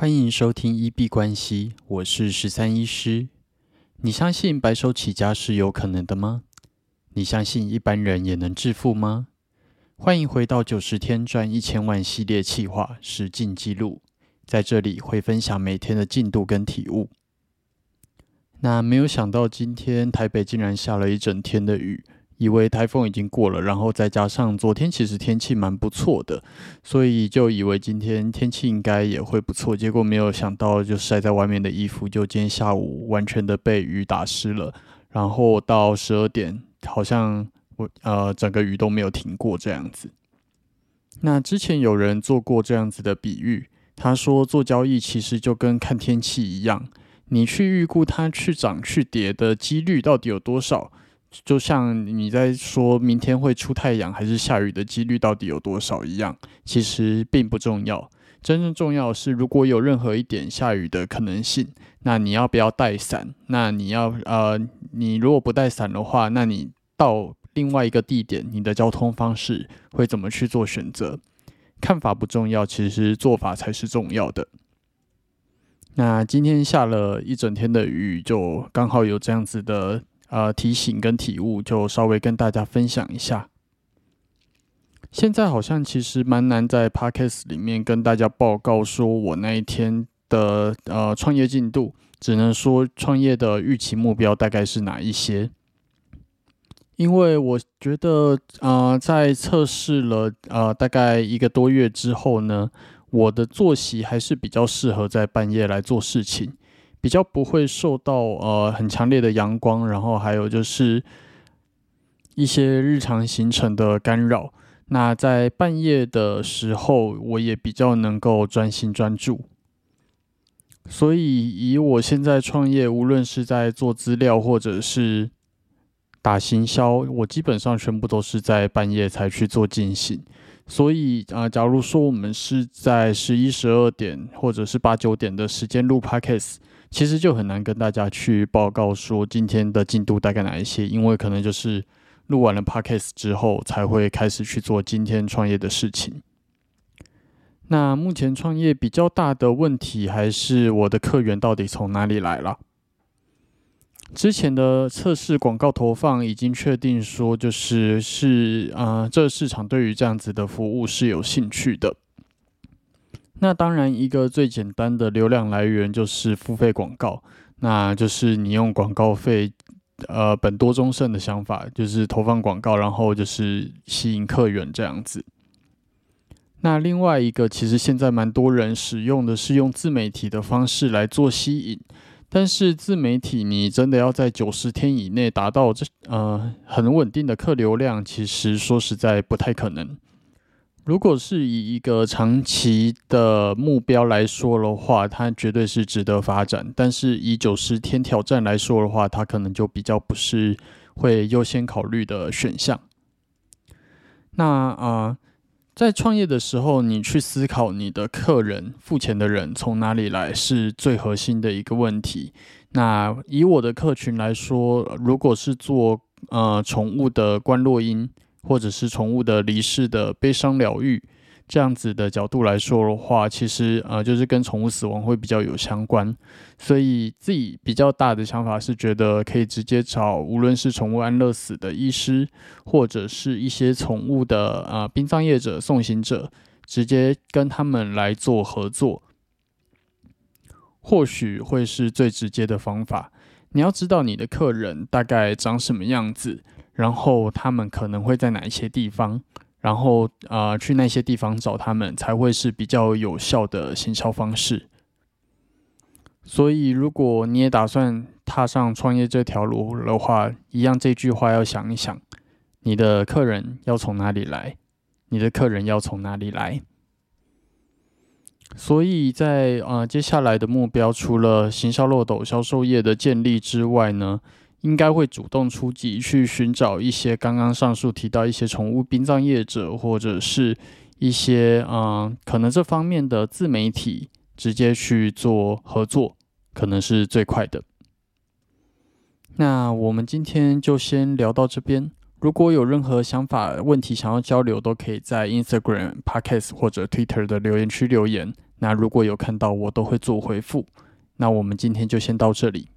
欢迎收听一币关系，我是十三医师。你相信白手起家是有可能的吗？你相信一般人也能致富吗？欢迎回到九十天赚一千万系列企划实进记录，在这里会分享每天的进度跟体悟。那没有想到今天台北竟然下了一整天的雨。以为台风已经过了，然后再加上昨天其实天气蛮不错的，所以就以为今天天气应该也会不错。结果没有想到，就晒在外面的衣服，就今天下午完全的被雨打湿了。然后到十二点，好像我呃整个雨都没有停过这样子。那之前有人做过这样子的比喻，他说做交易其实就跟看天气一样，你去预估它去涨去跌的几率到底有多少。就像你在说明天会出太阳还是下雨的几率到底有多少一样，其实并不重要。真正重要的是，如果有任何一点下雨的可能性，那你要不要带伞？那你要呃，你如果不带伞的话，那你到另外一个地点，你的交通方式会怎么去做选择？看法不重要，其实做法才是重要的。那今天下了一整天的雨，就刚好有这样子的。呃，提醒跟体悟就稍微跟大家分享一下。现在好像其实蛮难在 podcast 里面跟大家报告说我那一天的呃创业进度，只能说创业的预期目标大概是哪一些。因为我觉得呃，在测试了呃大概一个多月之后呢，我的作息还是比较适合在半夜来做事情。比较不会受到呃很强烈的阳光，然后还有就是一些日常行程的干扰。那在半夜的时候，我也比较能够专心专注。所以以我现在创业，无论是在做资料或者是打行销，我基本上全部都是在半夜才去做进行。所以啊，假如说我们是在十一、十二点或者是八九点的时间录 podcast。其实就很难跟大家去报告说今天的进度大概哪一些，因为可能就是录完了 podcast 之后才会开始去做今天创业的事情。那目前创业比较大的问题还是我的客源到底从哪里来了？之前的测试广告投放已经确定说就是是啊，这个市场对于这样子的服务是有兴趣的。那当然，一个最简单的流量来源就是付费广告，那就是你用广告费，呃，本多终胜的想法，就是投放广告，然后就是吸引客源这样子。那另外一个，其实现在蛮多人使用的是用自媒体的方式来做吸引，但是自媒体你真的要在九十天以内达到这呃很稳定的客流量，其实说实在不太可能。如果是以一个长期的目标来说的话，它绝对是值得发展。但是以九十天挑战来说的话，它可能就比较不是会优先考虑的选项。那啊，在创业的时候，你去思考你的客人付钱的人从哪里来，是最核心的一个问题。那以我的客群来说，如果是做呃宠物的关洛音。或者是宠物的离世的悲伤疗愈这样子的角度来说的话，其实呃就是跟宠物死亡会比较有相关，所以自己比较大的想法是觉得可以直接找无论是宠物安乐死的医师，或者是一些宠物的呃殡葬业者、送行者，直接跟他们来做合作，或许会是最直接的方法。你要知道你的客人大概长什么样子。然后他们可能会在哪一些地方，然后呃去那些地方找他们，才会是比较有效的行销方式。所以，如果你也打算踏上创业这条路的话，一样这句话要想一想：你的客人要从哪里来？你的客人要从哪里来？所以在呃接下来的目标，除了行销漏斗、销售业的建立之外呢？应该会主动出击，去寻找一些刚刚上述提到一些宠物殡葬业者，或者是一些嗯，可能这方面的自媒体，直接去做合作，可能是最快的。那我们今天就先聊到这边。如果有任何想法、问题想要交流，都可以在 Instagram、Podcast 或者 Twitter 的留言区留言。那如果有看到，我都会做回复。那我们今天就先到这里。